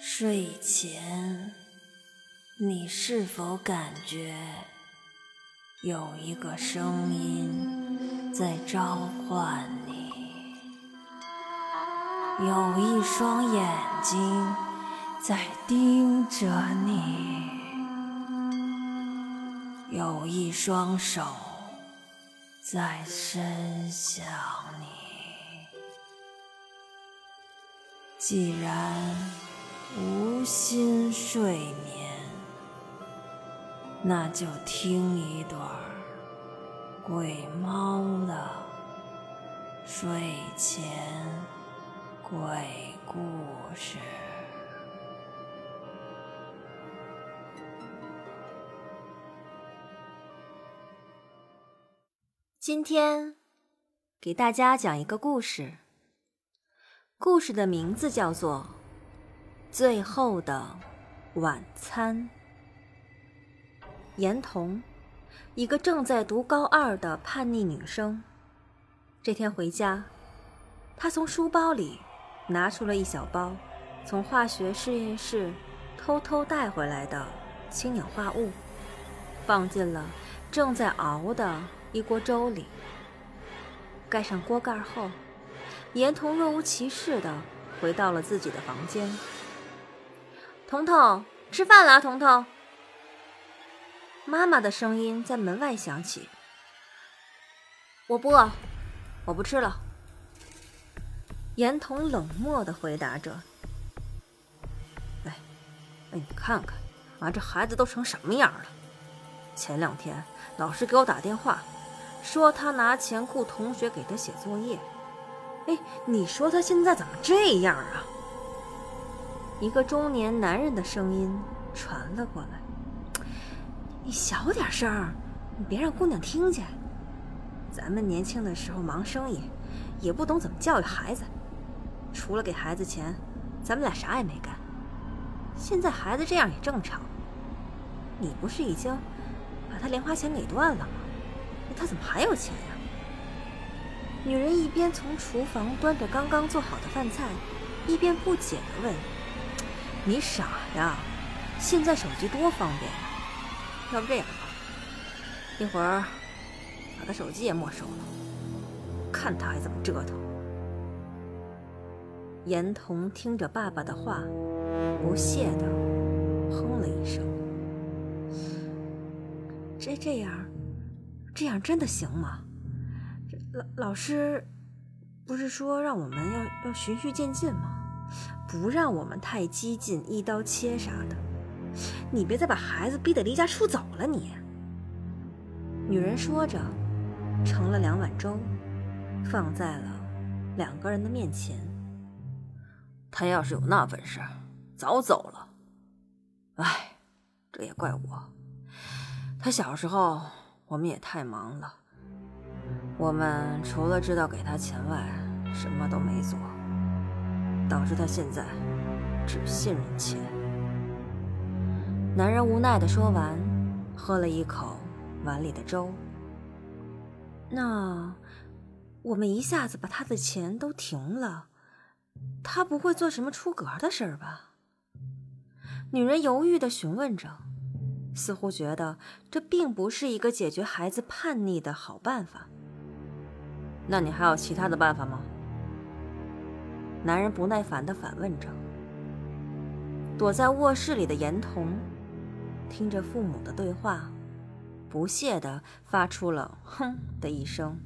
睡前，你是否感觉有一个声音在召唤你？有一双眼睛在盯着你，有一双手在伸向你。既然。无心睡眠，那就听一段鬼猫的睡前鬼故事。今天给大家讲一个故事，故事的名字叫做。最后的晚餐。严童，一个正在读高二的叛逆女生。这天回家，她从书包里拿出了一小包从化学实验室偷偷带回来的氢氧化物，放进了正在熬的一锅粥里。盖上锅盖后，严童若无其事地回到了自己的房间。彤彤，吃饭了，彤彤。妈妈的声音在门外响起。我不饿，我不吃了。严童冷漠的回答着。哎，哎，你看看，啊，这孩子都成什么样了？前两天老师给我打电话，说他拿钱雇同学给他写作业。哎，你说他现在怎么这样啊？一个中年男人的声音传了过来：“你小点声，你别让姑娘听见。咱们年轻的时候忙生意，也不懂怎么教育孩子，除了给孩子钱，咱们俩啥也没干。现在孩子这样也正常。你不是已经把他零花钱给断了吗？他怎么还有钱呀？”女人一边从厨房端着刚刚做好的饭菜，一边不解地问。你傻呀！现在手机多方便呀！要不这样吧，一会儿把他手机也没收了，看他还怎么折腾。严童听着爸爸的话，不屑的哼了一声。这这样，这样真的行吗？老老师不是说让我们要要循序渐进吗？不让我们太激进，一刀切啥的。你别再把孩子逼得离家出走了。你，女人说着，盛了两碗粥，放在了两个人的面前。他要是有那本事，早走了。哎，这也怪我。他小时候，我们也太忙了。我们除了知道给他钱外，什么都没做。导致他现在只信任钱。男人无奈的说完，喝了一口碗里的粥。那我们一下子把他的钱都停了，他不会做什么出格的事儿吧？女人犹豫的询问着，似乎觉得这并不是一个解决孩子叛逆的好办法。那你还有其他的办法吗？男人不耐烦地反问着。躲在卧室里的严童，听着父母的对话，不屑地发出了“哼”的一声，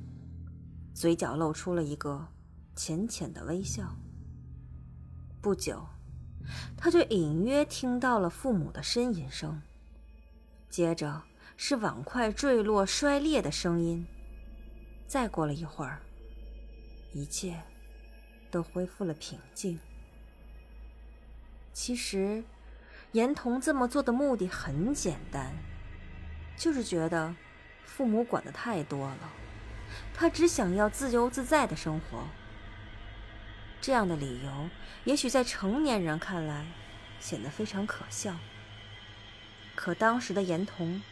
嘴角露出了一个浅浅的微笑。不久，他就隐约听到了父母的呻吟声，接着是碗筷坠落摔裂的声音。再过了一会儿，一切。都恢复了平静。其实，严童这么做的目的很简单，就是觉得父母管的太多了，他只想要自由自在的生活。这样的理由，也许在成年人看来显得非常可笑，可当时的严童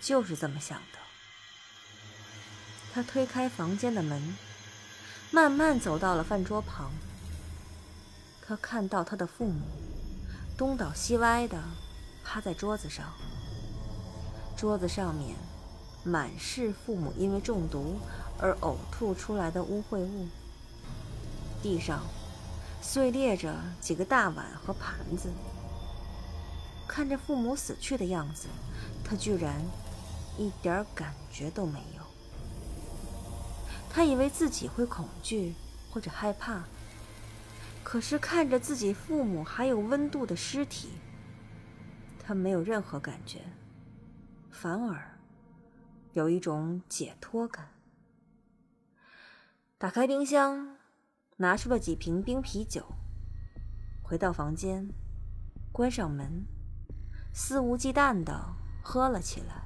就是这么想的。他推开房间的门。慢慢走到了饭桌旁，他看到他的父母东倒西歪的趴在桌子上。桌子上面满是父母因为中毒而呕吐出来的污秽物，地上碎裂着几个大碗和盘子。看着父母死去的样子，他居然一点感觉都没有。他以为自己会恐惧或者害怕，可是看着自己父母还有温度的尸体，他没有任何感觉，反而有一种解脱感。打开冰箱，拿出了几瓶冰啤酒，回到房间，关上门，肆无忌惮的喝了起来。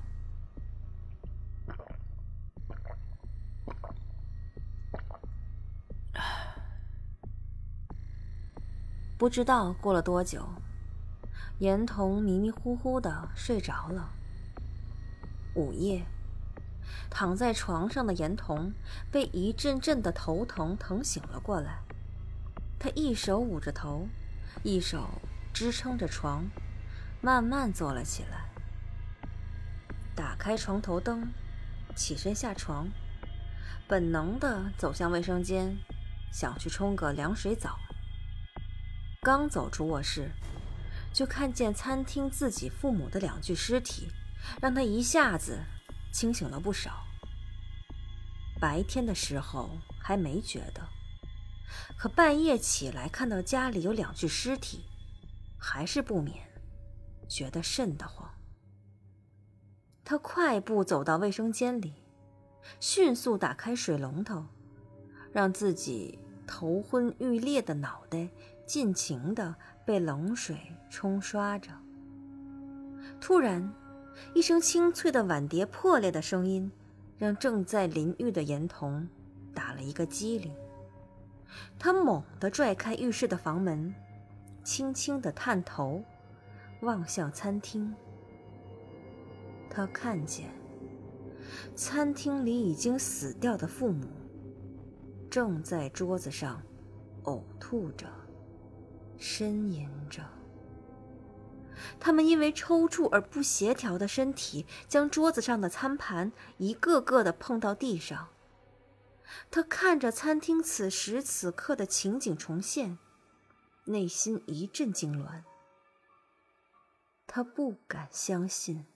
不知道过了多久，严童迷迷糊糊的睡着了。午夜，躺在床上的严童被一阵阵的头疼疼醒了过来。他一手捂着头，一手支撑着床，慢慢坐了起来。打开床头灯，起身下床，本能的走向卫生间，想去冲个凉水澡。刚走出卧室，就看见餐厅自己父母的两具尸体，让他一下子清醒了不少。白天的时候还没觉得，可半夜起来看到家里有两具尸体，还是不免觉得瘆得慌。他快步走到卫生间里，迅速打开水龙头，让自己头昏欲裂的脑袋。尽情的被冷水冲刷着。突然，一声清脆的碗碟破裂的声音，让正在淋浴的严童打了一个激灵。他猛地拽开浴室的房门，轻轻的探头，望向餐厅。他看见，餐厅里已经死掉的父母，正在桌子上呕吐着。呻吟着，他们因为抽搐而不协调的身体，将桌子上的餐盘一个个的碰到地上。他看着餐厅此时此刻的情景重现，内心一阵痉挛。他不敢相信，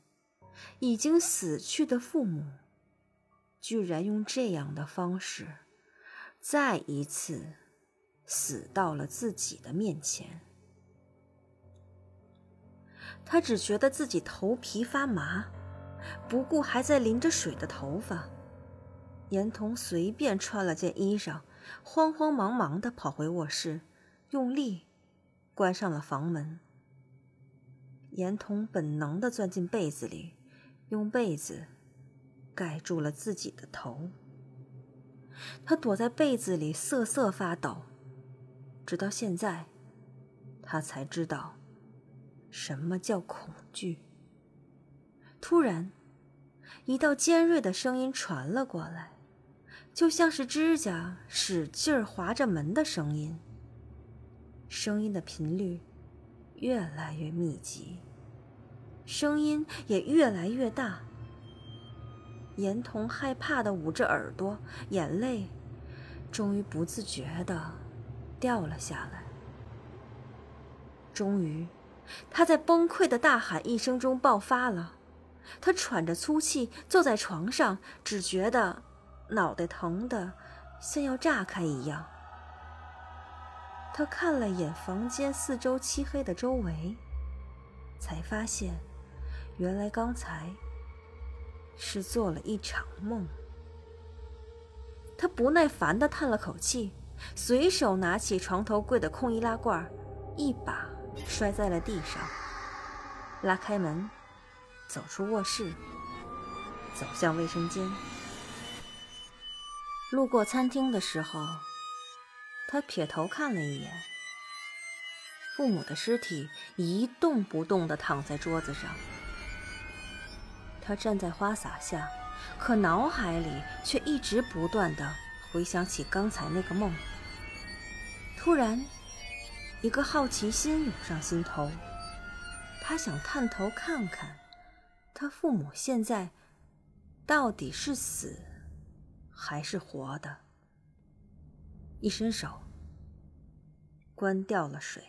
已经死去的父母，居然用这样的方式，再一次。死到了自己的面前，他只觉得自己头皮发麻，不顾还在淋着水的头发，严童随便穿了件衣裳，慌慌忙忙的跑回卧室，用力关上了房门。严童本能的钻进被子里，用被子盖住了自己的头。他躲在被子里瑟瑟发抖。直到现在，他才知道什么叫恐惧。突然，一道尖锐的声音传了过来，就像是指甲使劲划着门的声音。声音的频率越来越密集，声音也越来越大。严童害怕的捂着耳朵，眼泪终于不自觉的。掉了下来。终于，他在崩溃的大喊一声中爆发了。他喘着粗气坐在床上，只觉得脑袋疼得像要炸开一样。他看了眼房间四周漆黑的周围，才发现，原来刚才是做了一场梦。他不耐烦地叹了口气。随手拿起床头柜的空易拉罐，一把摔在了地上。拉开门，走出卧室，走向卫生间。路过餐厅的时候，他撇头看了一眼，父母的尸体一动不动地躺在桌子上。他站在花洒下，可脑海里却一直不断地回想起刚才那个梦。突然，一个好奇心涌上心头。他想探头看看，他父母现在到底是死还是活的。一伸手，关掉了水，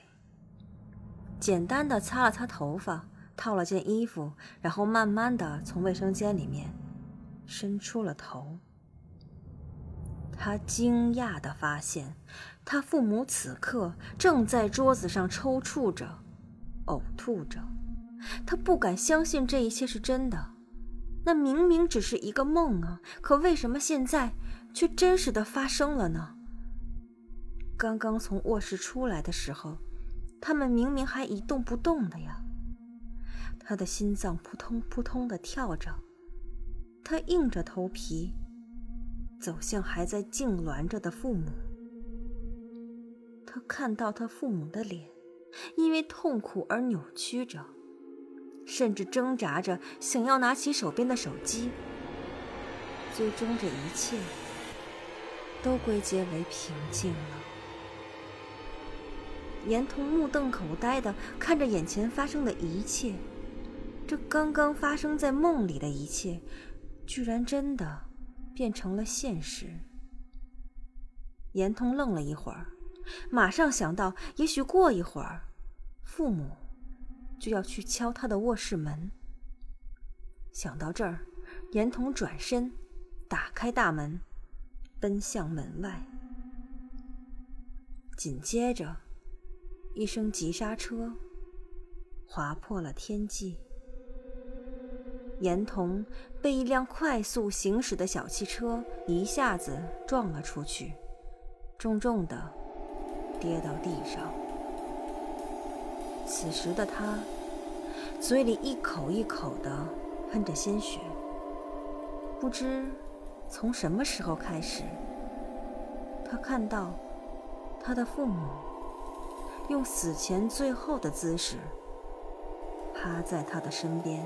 简单的擦了擦头发，套了件衣服，然后慢慢的从卫生间里面伸出了头。他惊讶的发现，他父母此刻正在桌子上抽搐着、呕吐着。他不敢相信这一切是真的，那明明只是一个梦啊！可为什么现在却真实的发生了呢？刚刚从卧室出来的时候，他们明明还一动不动的呀。他的心脏扑通扑通的跳着，他硬着头皮。走向还在痉挛着的父母，他看到他父母的脸，因为痛苦而扭曲着，甚至挣扎着想要拿起手边的手机。最终，这一切都归结为平静了。严童目瞪口呆的看着眼前发生的一切，这刚刚发生在梦里的一切，居然真的。变成了现实。严通愣了一会儿，马上想到，也许过一会儿，父母就要去敲他的卧室门。想到这儿，严童转身，打开大门，奔向门外。紧接着，一声急刹车，划破了天际。严童被一辆快速行驶的小汽车一下子撞了出去，重重的跌到地上。此时的他嘴里一口一口的喷着鲜血，不知从什么时候开始，他看到他的父母用死前最后的姿势趴在他的身边。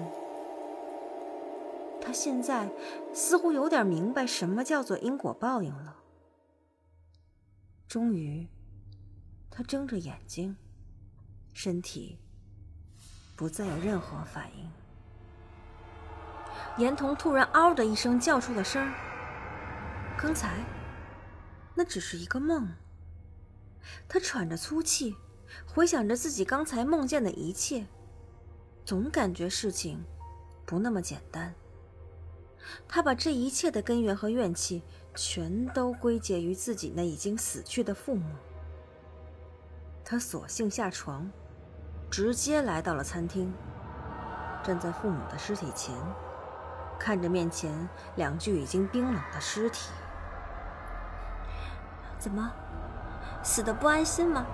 他现在似乎有点明白什么叫做因果报应了。终于，他睁着眼睛，身体不再有任何反应。严童突然“嗷”的一声叫出了声儿。刚才那只是一个梦。他喘着粗气，回想着自己刚才梦见的一切，总感觉事情不那么简单。他把这一切的根源和怨气全都归结于自己那已经死去的父母。他索性下床，直接来到了餐厅，站在父母的尸体前，看着面前两具已经冰冷的尸体。怎么，死的不安心吗？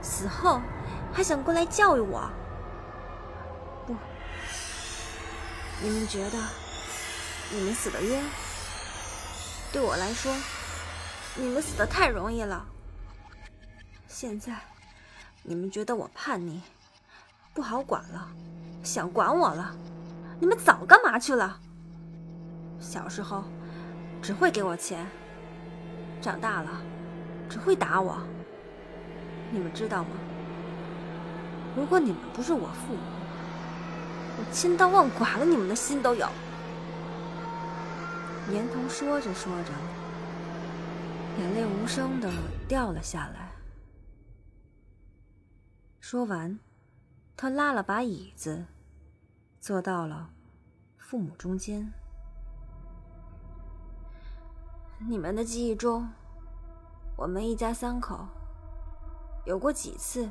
死后还想过来教育我？不，你们觉得？你们死的冤，对我来说，你们死的太容易了。现在，你们觉得我叛逆，不好管了，想管我了，你们早干嘛去了？小时候只会给我钱，长大了只会打我。你们知道吗？如果你们不是我父母，我千刀万剐了你们的心都有。年童说着说着，眼泪无声的掉了下来。说完，他拉了把椅子，坐到了父母中间。你们的记忆中，我们一家三口有过几次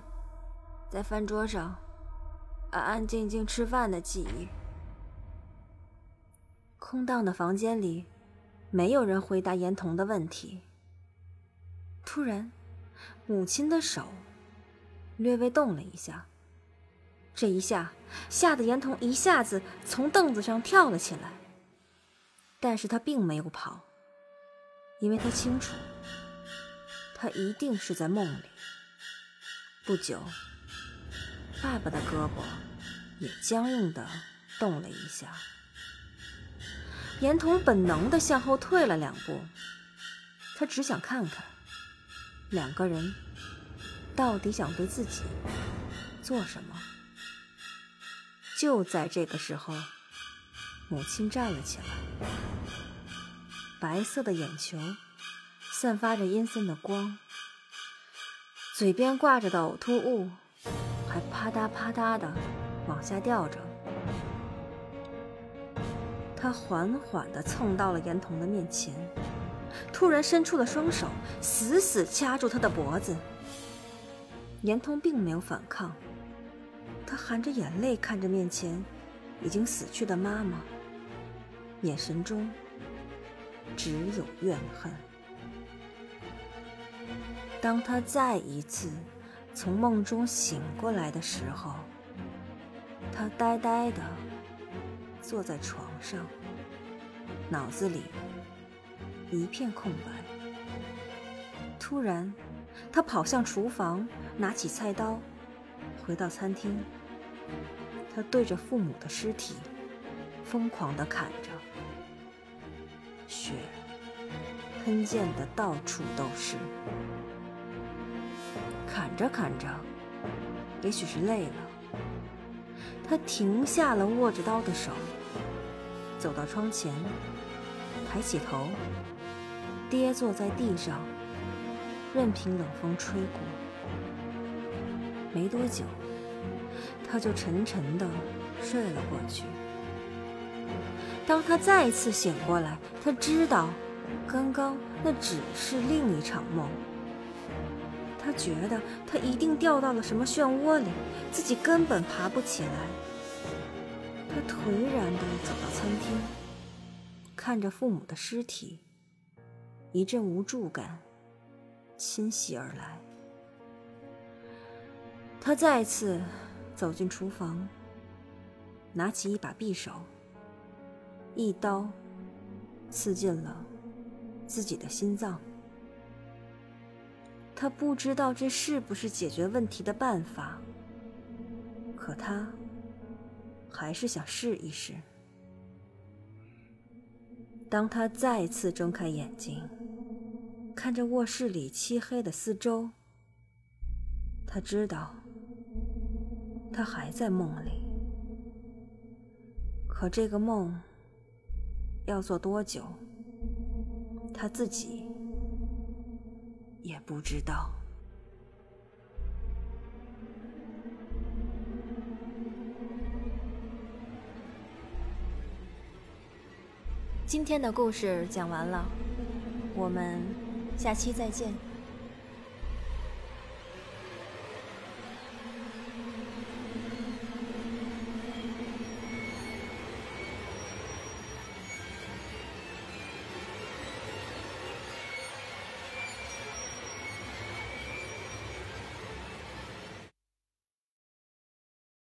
在饭桌上安安静静吃饭的记忆？空荡的房间里，没有人回答言童的问题。突然，母亲的手略微动了一下，这一下吓得严童一下子从凳子上跳了起来。但是他并没有跑，因为他清楚，他一定是在梦里。不久，爸爸的胳膊也僵硬的动了一下。严童本能的向后退了两步，他只想看看两个人到底想对自己做什么。就在这个时候，母亲站了起来，白色的眼球散发着阴森的光，嘴边挂着的呕吐物还啪嗒啪嗒的往下掉着。他缓缓地蹭到了严童的面前，突然伸出了双手，死死掐住他的脖子。严童并没有反抗，他含着眼泪看着面前已经死去的妈妈，眼神中只有怨恨。当他再一次从梦中醒过来的时候，他呆呆的。坐在床上，脑子里一片空白。突然，他跑向厨房，拿起菜刀，回到餐厅。他对着父母的尸体疯狂地砍着，血喷溅的到处都是。砍着砍着，也许是累了。他停下了握着刀的手，走到窗前，抬起头，跌坐在地上，任凭冷风吹过。没多久，他就沉沉的睡了过去。当他再次醒过来，他知道，刚刚那只是另一场梦。他觉得他一定掉到了什么漩涡里，自己根本爬不起来。他颓然地走到餐厅，看着父母的尸体，一阵无助感侵袭而来。他再次走进厨房，拿起一把匕首，一刀刺进了自己的心脏。他不知道这是不是解决问题的办法，可他还是想试一试。当他再次睁开眼睛，看着卧室里漆黑的四周，他知道他还在梦里。可这个梦要做多久，他自己。也不知道。今天的故事讲完了，我们下期再见。